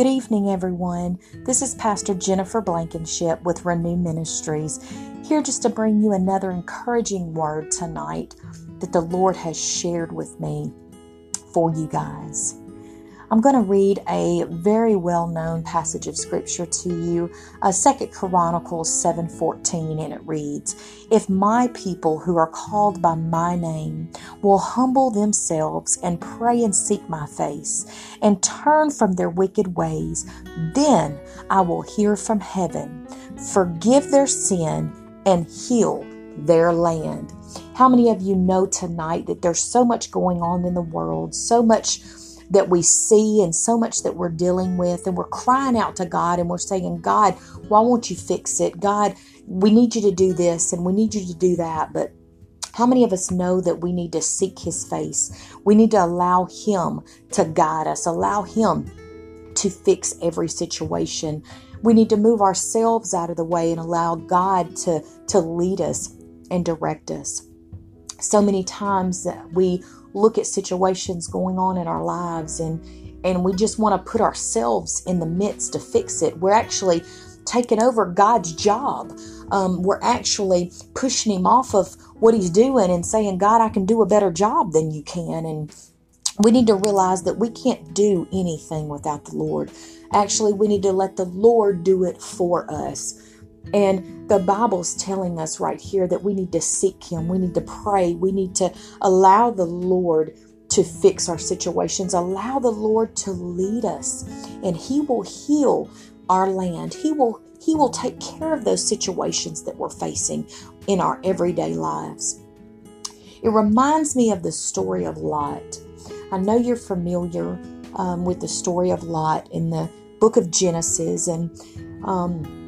Good evening, everyone. This is Pastor Jennifer Blankenship with Renew Ministries, here just to bring you another encouraging word tonight that the Lord has shared with me for you guys. I'm going to read a very well-known passage of scripture to you, uh, Second Chronicles 7:14, and it reads, "If my people who are called by my name will humble themselves and pray and seek my face and turn from their wicked ways, then I will hear from heaven, forgive their sin, and heal their land." How many of you know tonight that there's so much going on in the world, so much that we see and so much that we're dealing with, and we're crying out to God and we're saying, God, why won't you fix it? God, we need you to do this and we need you to do that. But how many of us know that we need to seek His face? We need to allow Him to guide us, allow Him to fix every situation. We need to move ourselves out of the way and allow God to, to lead us and direct us. So many times that we look at situations going on in our lives and and we just want to put ourselves in the midst to fix it. We're actually taking over God's job. Um, we're actually pushing him off of what he's doing and saying, God, I can do a better job than you can. And we need to realize that we can't do anything without the Lord. Actually, we need to let the Lord do it for us. And the Bible's telling us right here that we need to seek Him, we need to pray, we need to allow the Lord to fix our situations, allow the Lord to lead us, and He will heal our land. He will He will take care of those situations that we're facing in our everyday lives. It reminds me of the story of Lot. I know you're familiar um, with the story of Lot in the book of Genesis, and um,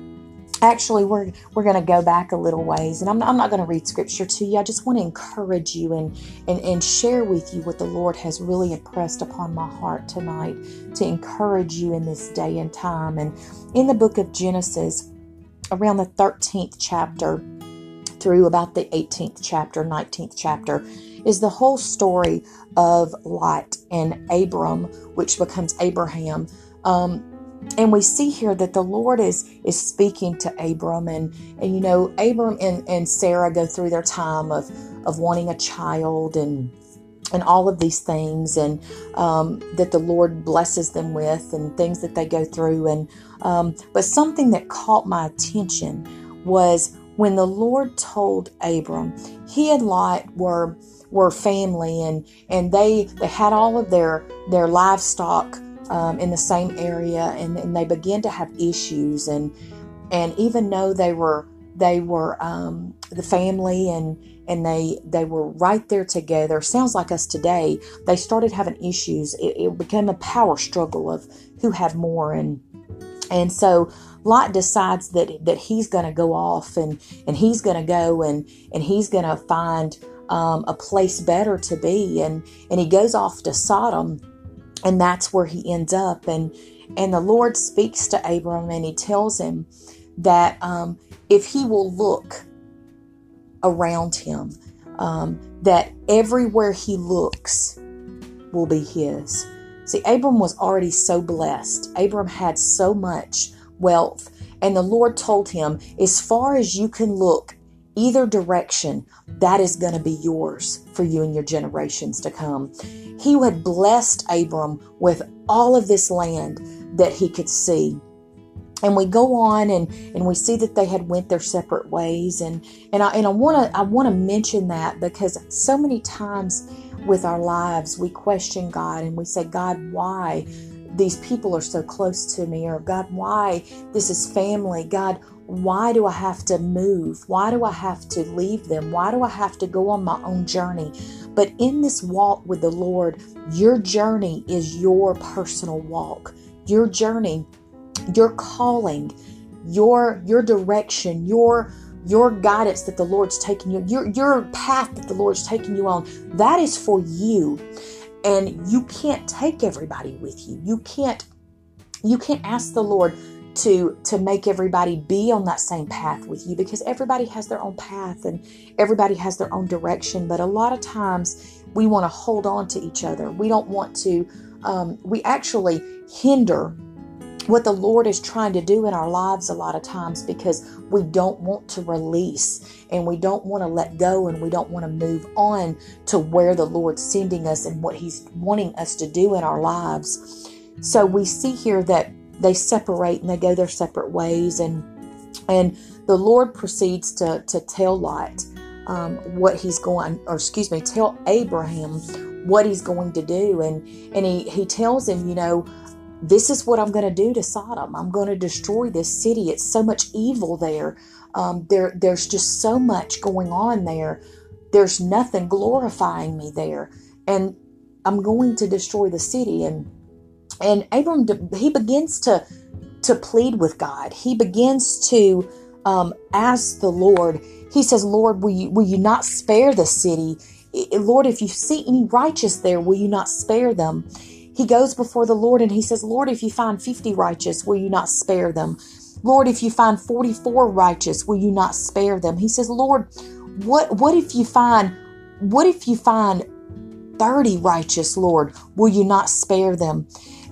actually we're we're going to go back a little ways and i'm, I'm not going to read scripture to you. I just want to encourage you and, and and share with you what the lord has really impressed upon my heart tonight to encourage you in this day and time. And in the book of genesis around the 13th chapter through about the 18th chapter 19th chapter is the whole story of lot and abram which becomes abraham. Um, and we see here that the Lord is is speaking to Abram and and you know Abram and, and Sarah go through their time of of wanting a child and and all of these things and um, that the Lord blesses them with and things that they go through. And um, but something that caught my attention was when the Lord told Abram he and Lot were were family and and they they had all of their their livestock um, in the same area, and, and, they began to have issues. And and even though they were they were um, the family and and they they were right there together. Sounds like us today. They started having issues. It, it became a power struggle of who had more and and so Lot decides that that he's going to go off and and he's going to go and and he's going to find um, a place better to be and and he goes off to Sodom and that's where he ends up. And and the lord speaks to abram and he tells him that um, if he will look around him um, that everywhere he looks will be his. See abram was already so blessed. Abram had so much wealth. And the lord told him as far as you can look either direction, that is going to be yours for you and your generations to come. He had blessed Abram with all of this land that he could see. And we go on and, and we see that they had went their separate ways and and I and I want to I want to mention that because so many times with our lives we question God and we say God why these people are so close to me or God why this is family God why do I have to move? Why do I have to leave them? Why do I have to go on my own journey? But in this walk with the Lord, your journey is your personal walk. Your journey, your calling, your your direction, your your guidance that the Lord's taking you, your your path that the Lord's taking you on, that is for you. And you can't take everybody with you. You can't you can't ask the Lord to to make everybody be on that same path with you because everybody has their own path and everybody has their own direction but a lot of times we want to hold on to each other we don't want to um, we actually hinder what the Lord is trying to do in our lives a lot of times because we don't want to release and we don't want to let go and we don't want to move on to where the Lord's sending us and what He's wanting us to do in our lives. So we see here that they separate and they go their separate ways and and the Lord proceeds to, to tell Lot um, what he's going, or excuse me, tell Abraham what he's going to do. And, and he, he tells him, you know, this is what I'm going to do to Sodom. I'm going to destroy this city. It's so much evil there. Um, there there's just so much going on there. There's nothing glorifying me there, and I'm going to destroy the city. And and Abram he begins to to plead with God. He begins to um, ask the Lord. He says, "Lord, will you will you not spare the city? Lord, if you see any righteous there, will you not spare them?" He goes before the Lord and he says, Lord, if you find 50 righteous, will you not spare them? Lord, if you find 44 righteous, will you not spare them? He says, Lord, what what if you find what if you find 30 righteous, Lord? Will you not spare them?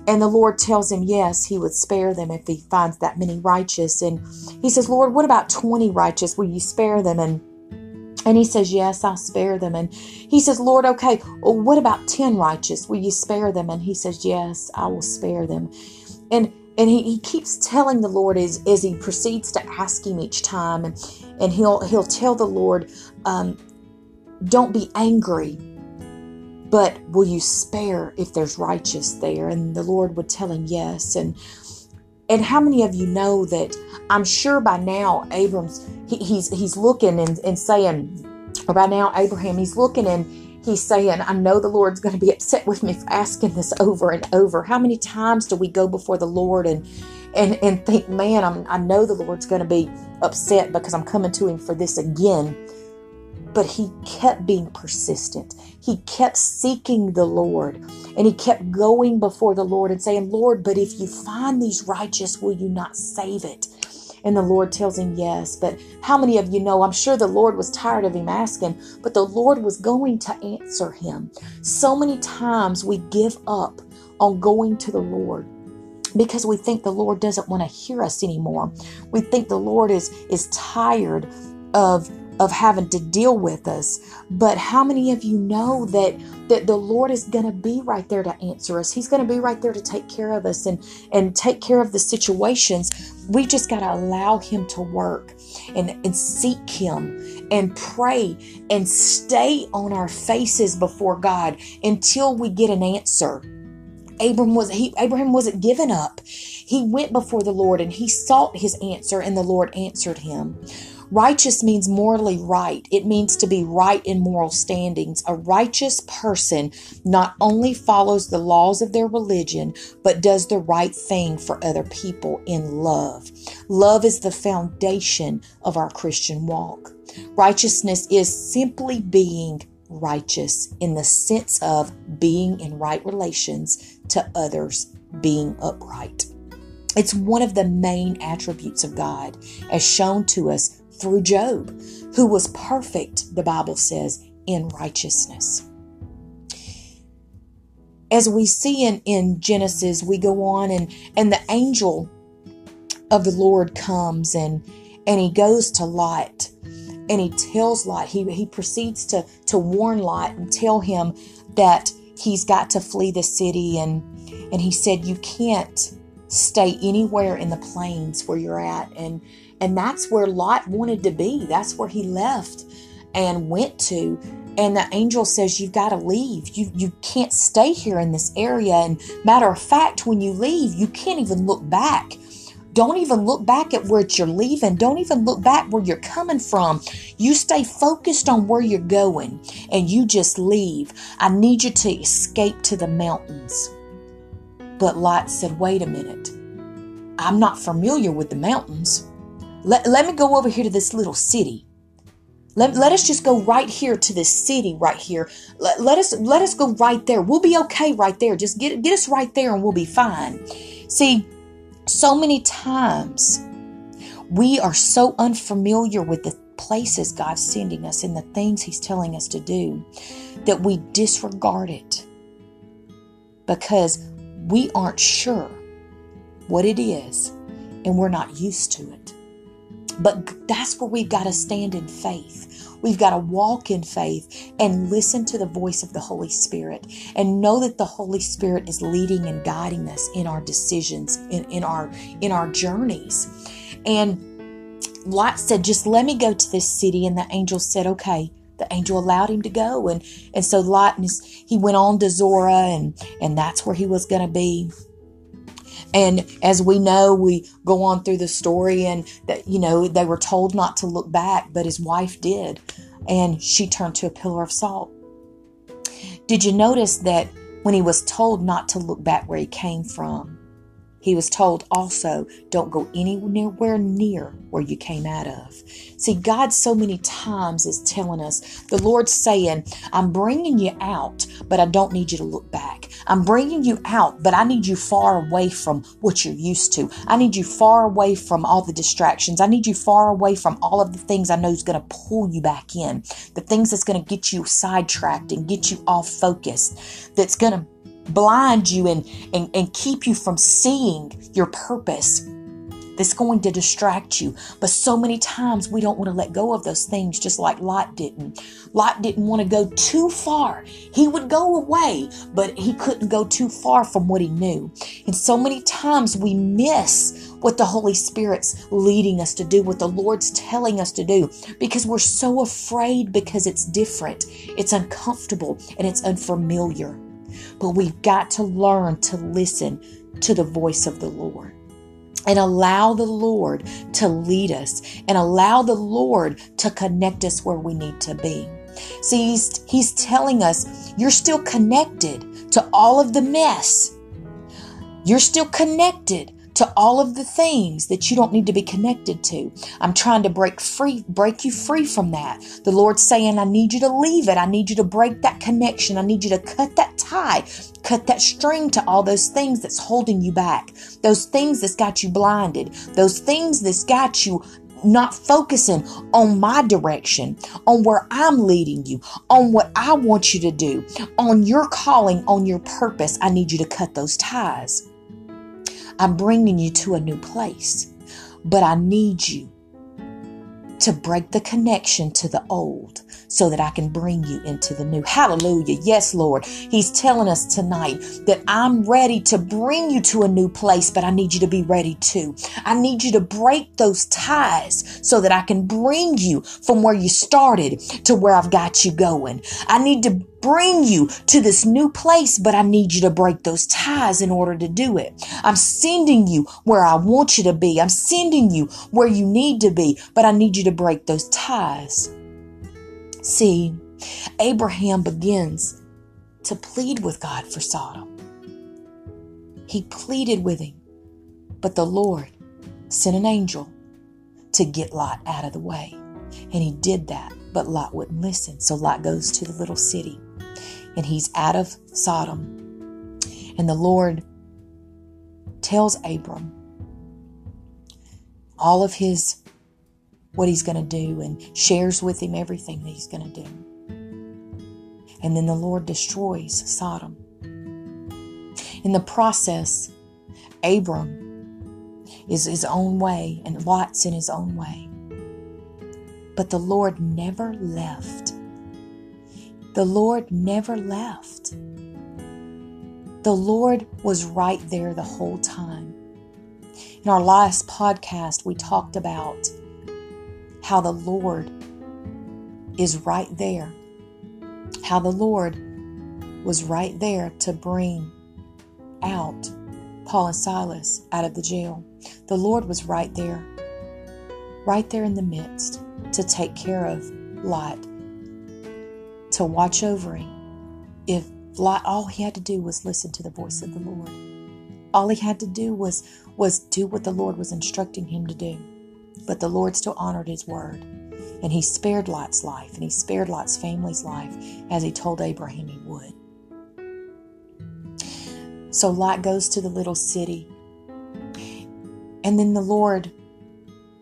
And the Lord tells him, yes, he would spare them if he finds that many righteous. And he says, Lord, what about 20 righteous? Will you spare them? And and he says, Yes, I'll spare them. And he says, Lord, okay, well, what about 10 righteous? Will you spare them? And he says, Yes, I will spare them. And and he, he keeps telling the Lord as, as he proceeds to ask him each time, and, and he'll he'll tell the Lord, um, Don't be angry, but will you spare if there's righteous there? And the Lord would tell him yes. And and how many of you know that I'm sure by now Abram's he, he's he's looking and, and saying, or by now Abraham he's looking and he's saying, I know the Lord's going to be upset with me for asking this over and over. How many times do we go before the Lord and and and think, man, I'm, I know the Lord's going to be upset because I'm coming to Him for this again. But he kept being persistent. He kept seeking the Lord and he kept going before the Lord and saying, Lord, but if you find these righteous, will you not save it? And the Lord tells him yes. But how many of you know? I'm sure the Lord was tired of him asking, but the Lord was going to answer him. So many times we give up on going to the Lord because we think the Lord doesn't want to hear us anymore. We think the Lord is is tired of of having to deal with us. But how many of you know that that the Lord is going to be right there to answer us? He's going to be right there to take care of us and and take care of the situations. We just got to allow him to work and and seek him and pray and stay on our faces before God until we get an answer. Abram was he Abraham wasn't given up. He went before the Lord and he sought his answer and the Lord answered him. Righteous means morally right. It means to be right in moral standings. A righteous person not only follows the laws of their religion, but does the right thing for other people in love. Love is the foundation of our Christian walk. Righteousness is simply being righteous in the sense of being in right relations to others, being upright. It's one of the main attributes of God, as shown to us through Job, who was perfect, the Bible says, in righteousness. As we see in, in Genesis, we go on and, and the angel of the Lord comes and and he goes to Lot and he tells Lot, he, he proceeds to, to warn Lot and tell him that he's got to flee the city and and he said you can't stay anywhere in the plains where you're at and and that's where Lot wanted to be. That's where he left and went to. And the angel says, You've got to leave. You, you can't stay here in this area. And matter of fact, when you leave, you can't even look back. Don't even look back at where you're leaving. Don't even look back where you're coming from. You stay focused on where you're going and you just leave. I need you to escape to the mountains. But Lot said, Wait a minute. I'm not familiar with the mountains. Let, let me go over here to this little city. Let, let us just go right here to this city right here. Let, let us let us go right there. We'll be okay right there. Just get get us right there and we'll be fine. See, so many times we are so unfamiliar with the places God's sending us and the things He's telling us to do that we disregard it because we aren't sure what it is, and we're not used to it. But that's where we've got to stand in faith. We've got to walk in faith and listen to the voice of the Holy Spirit and know that the Holy Spirit is leading and guiding us in our decisions, in, in our in our journeys. And Lot said, just let me go to this city. And the angel said, okay. The angel allowed him to go. And, and so Lot, he went on to Zoar and, and that's where he was going to be. And as we know, we go on through the story and that, you know, they were told not to look back, but his wife did. And she turned to a pillar of salt. Did you notice that when he was told not to look back where he came from, he was told also, don't go anywhere near where you came out of. See, God so many times is telling us, the Lord's saying, I'm bringing you out, but I don't need you to look back. I'm bringing you out, but I need you far away from what you're used to. I need you far away from all the distractions. I need you far away from all of the things I know is going to pull you back in, the things that's going to get you sidetracked and get you off focus, that's going to blind you and, and, and keep you from seeing your purpose that's going to distract you. But so many times we don't want to let go of those things, just like Lot didn't. Lot didn't want to go too far. He would go away, but he couldn't go too far from what he knew. And so many times we miss what the Holy Spirit's leading us to do, what the Lord's telling us to do, because we're so afraid because it's different, it's uncomfortable, and it's unfamiliar. But we've got to learn to listen to the voice of the Lord and allow the Lord to lead us and allow the Lord to connect us where we need to be. See, he's, he's telling us you're still connected to all of the mess. You're still connected to all of the things that you don't need to be connected to. I'm trying to break free, break you free from that. The Lord's saying, I need you to leave it. I need you to break that connection. I need you to cut that tie, cut that string to all those things that's holding you back, those things that's got you blinded, those things that's got you not focusing on my direction, on where I'm leading you, on what I want you to do, on your calling, on your purpose. I need you to cut those ties. I'm bringing you to a new place, but I need you to break the connection to the old so that I can bring you into the new. Hallelujah. Yes, Lord. He's telling us tonight that I'm ready to bring you to a new place, but I need you to be ready too. I need you to break those ties so that I can bring you from where you started to where I've got you going. I need to bring you to this new place, but I need you to break those ties in order to do it. I'm sending you where I want you to be. I'm sending you where you need to be, but I need you to break those ties. See, Abraham begins to plead with God for Sodom. He pleaded with him, but the Lord sent an angel to get Lot out of the way. And he did that, but Lot wouldn't listen. So Lot goes to the little city and he's out of Sodom. And the Lord tells Abram all of his what he's going to do and shares with him everything that he's going to do. And then the Lord destroys Sodom. In the process, Abram is his own way and Lot's in his own way. But the Lord never left the Lord never left. The Lord was right there the whole time. In our last podcast, we talked about how the Lord is right there, how the Lord was right there to bring out Paul and Silas out of the jail. The Lord was right there, right there in the midst to take care of Lot to watch over him. If Lot, all he had to do was listen to the voice of the Lord. All he had to do was was do what the Lord was instructing him to do. But the Lord still honored his word. And he spared Lot's life and he spared Lot's family's life as he told Abraham he would. So Lot goes to the little city. And then the Lord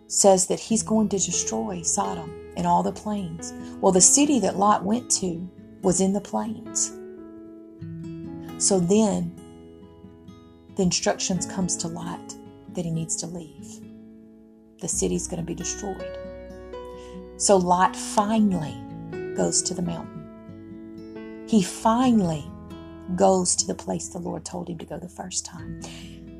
says that he's going to destroy Sodom and all the plains. Well, the city that Lot went to was in the plains. So then the instructions comes to Lot that he needs to leave. The city's going to be destroyed. So Lot finally goes to the mountain. He finally goes to the place the Lord told him to go the first time.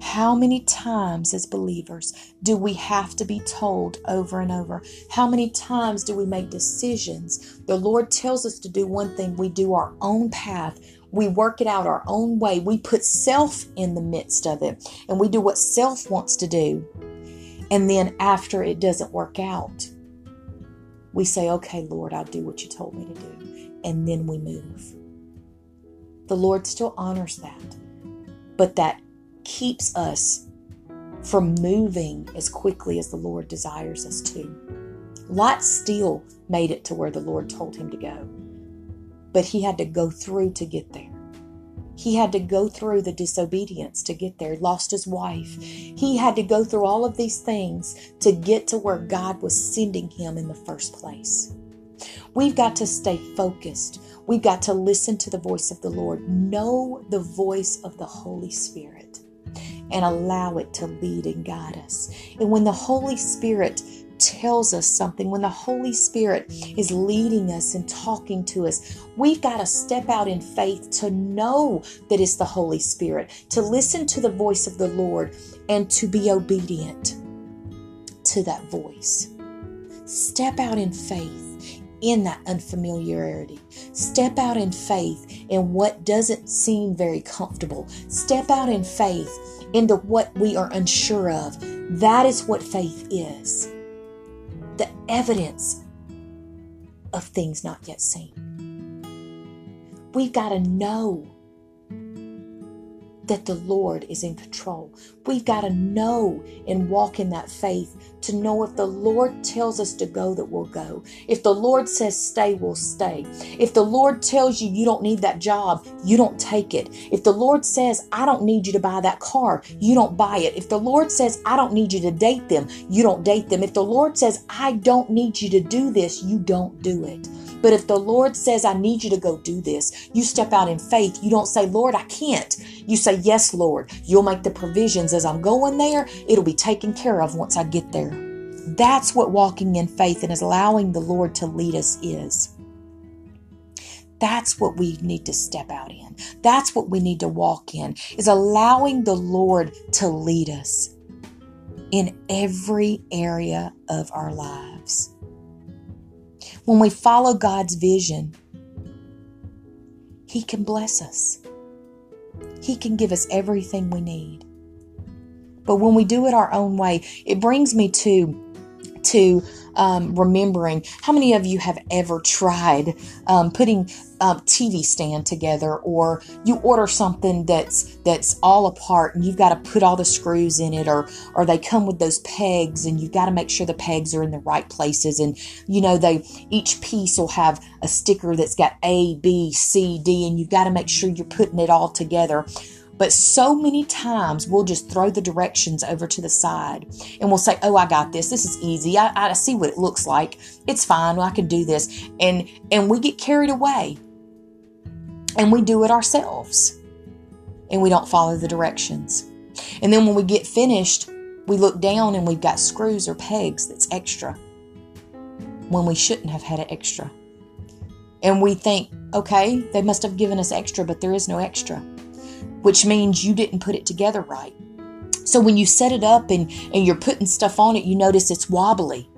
How many times as believers do we have to be told over and over? How many times do we make decisions? The Lord tells us to do one thing, we do our own path. We work it out our own way. We put self in the midst of it and we do what self wants to do. And then after it doesn't work out, we say, Okay, Lord, I'll do what you told me to do. And then we move. The Lord still honors that. But that keeps us from moving as quickly as the Lord desires us to. Lot still made it to where the Lord told him to go, but he had to go through to get there. He had to go through the disobedience to get there, lost his wife. He had to go through all of these things to get to where God was sending him in the first place. We've got to stay focused. We've got to listen to the voice of the Lord, know the voice of the Holy Spirit and allow it to lead and guide us. And when the Holy Spirit tells us something, when the Holy Spirit is leading us and talking to us, we've got to step out in faith to know that it's the Holy Spirit, to listen to the voice of the Lord, and to be obedient to that voice. Step out in faith in that unfamiliarity. Step out in faith in what doesn't seem very comfortable. Step out in faith into what we are unsure of. That is what faith is the evidence of things not yet seen. We've got to know that the Lord is in control. We've got to know and walk in that faith to know if the Lord tells us to go, that we'll go. If the Lord says stay, we'll stay. If the Lord tells you you don't need that job, you don't take it. If the Lord says, I don't need you to buy that car, you don't buy it. If the Lord says, I don't need you to date them, you don't date them. If the Lord says, I don't need you to do this, you don't do it. But if the Lord says, I need you to go do this, you step out in faith. You don't say, Lord, I can't. You say, Yes, Lord. You'll make the provisions as I'm going there. It'll be taken care of once I get there. That's what walking in faith and is allowing the Lord to lead us is. That's what we need to step out in. That's what we need to walk in is allowing the Lord to lead us in every area of our lives. When we follow God's vision, He can bless us. He can give us everything we need. But when we do it our own way, it brings me to to um, remembering how many of you have ever tried um, putting a TV stand together, or you order something that's that's all apart, and you've got to put all the screws in it, or or they come with those pegs, and you've got to make sure the pegs are in the right places, and you know they each piece will have a sticker that's got A, B, C, D, and you've got to make sure you're putting it all together. But so many times we'll just throw the directions over to the side and we'll say, Oh, I got this. This is easy. I, I see what it looks like. It's fine. I can do this. And and we get carried away and we do it ourselves. And we don't follow the directions. And then when we get finished, we look down and we've got screws or pegs that's extra when we shouldn't have had it extra. And we think, okay, they must have given us extra, but there is no extra which means you didn't put it together right. So when you set it up and, and you're putting stuff on it, you notice it's wobbly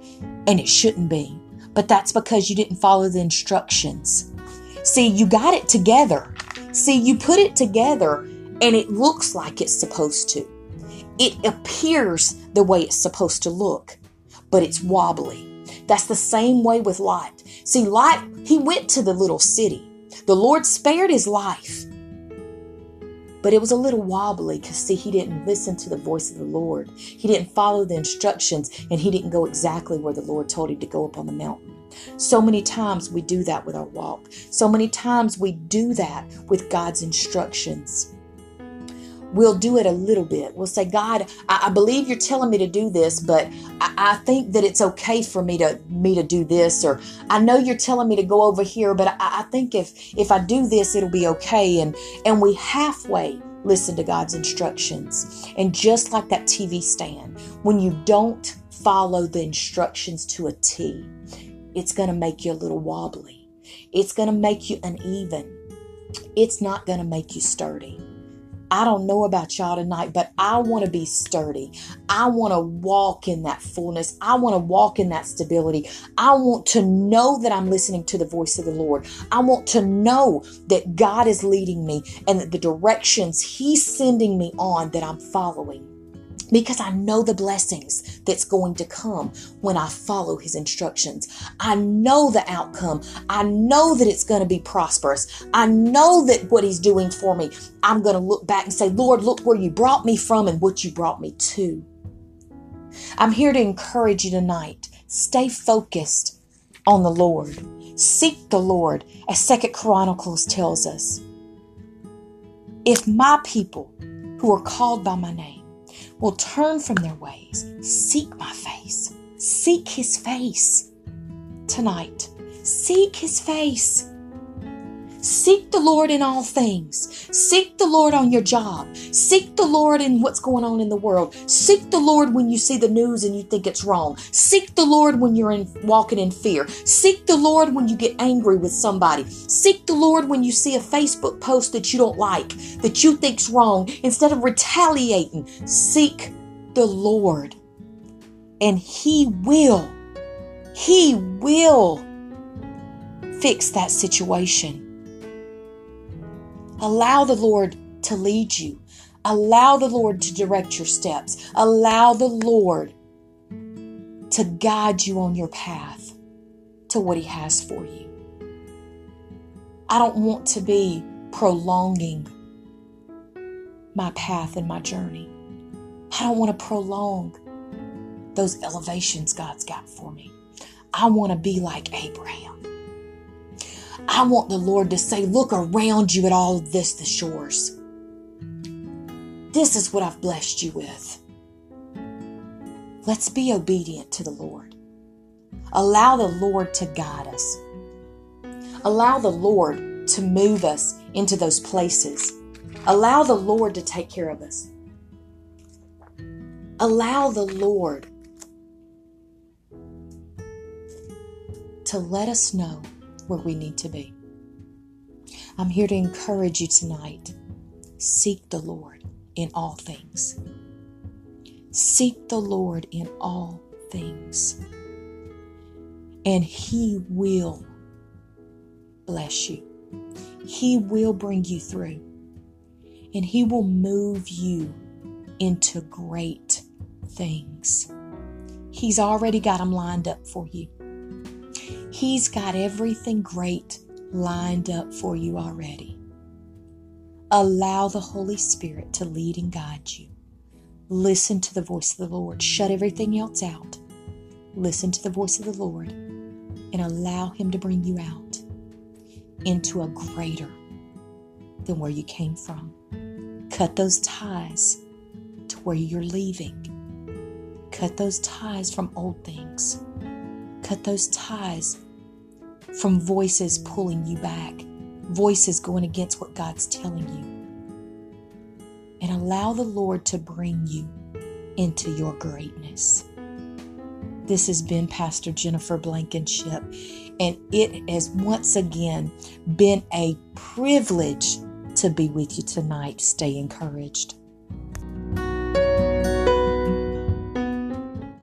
and it shouldn't be. But that's because you didn't follow the instructions. See, you got it together. See, you put it together and it looks like it's supposed to. It appears the way it's supposed to look, but it's wobbly. That's the same way with Lot. See, Lot, he went to the little city. The Lord spared his life. But it was a little wobbly because, see, he didn't listen to the voice of the Lord. He didn't follow the instructions and he didn't go exactly where the Lord told him to go up on the mountain. So many times we do that with our walk. So many times we do that with God's instructions. We'll do it a little bit. We'll say, God, I, I believe you're telling me to do this, but I, I, think that it's okay for me to me to do this, or I know you're telling me to go over here, but I, I think if if I do this, it'll be okay. And and we halfway listen to God's instructions. And just like that TV stand, when you don't follow the instructions to a T, it's going to make you a little wobbly. It's going to make you uneven. It's not going to make you sturdy. I don't know about y'all tonight, but I want to be sturdy. I want to walk in that fullness. I want to walk in that stability. I want to know that I'm listening to the voice of the Lord. I want to know that God is leading me and that the directions He's sending me on that I'm following because I know the blessings that's going to come when I follow his instructions. I know the outcome. I know that it's going to be prosperous. I know that what he's doing for me, I'm going to look back and say, Lord, look where you brought me from and what you brought me to. I'm here to encourage you tonight. Stay focused on the Lord. Seek the Lord, as Second Chronicles tells us. If my people who are called by my name will turn from their ways, seek my face, seek his face tonight. Seek his face. Seek the Lord in all things. Seek the Lord on your job. Seek the Lord in what's going on in the world. Seek the Lord when you see the news and you think it's wrong. Seek the Lord when you're in, walking in fear. Seek the Lord when you get angry with somebody. Seek the Lord when you see a Facebook post that you don't like, that you think's wrong. Instead of retaliating, seek the Lord. And He will, He will fix that situation. Allow the Lord to lead you. Allow the Lord to direct your steps. Allow the Lord to guide you on your path to what He has for you. I don't want to be prolonging my path and my journey. I don't want to prolong those elevations God's got for me. I want to be like Abraham. I want the Lord to say, Look around you at all of this, the shores. This is what I've blessed you with. Let's be obedient to the Lord. Allow the Lord to guide us. Allow the Lord to move us into those places. Allow the Lord to take care of us. Allow the Lord to let us know where we need to be. I'm here to encourage you tonight. Seek the Lord in all things. Seek the Lord in all things. And He will bless you. He will bring you through. And He will move you into great things. He's already got them lined up for you. He's got everything great lined up for you already. Allow the Holy Spirit to lead and guide you. Listen to the voice of the Lord. Shut everything else out. Listen to the voice of the Lord and allow Him to bring you out into a greater than where you came from. Cut those ties to where you're leaving. Cut those ties from old things cut those ties from voices pulling you back, voices going against what God's telling you. And allow the Lord to bring you into your greatness. This has been Pastor Jennifer Blankenship, and it has once again been a privilege to be with you tonight. Stay encouraged.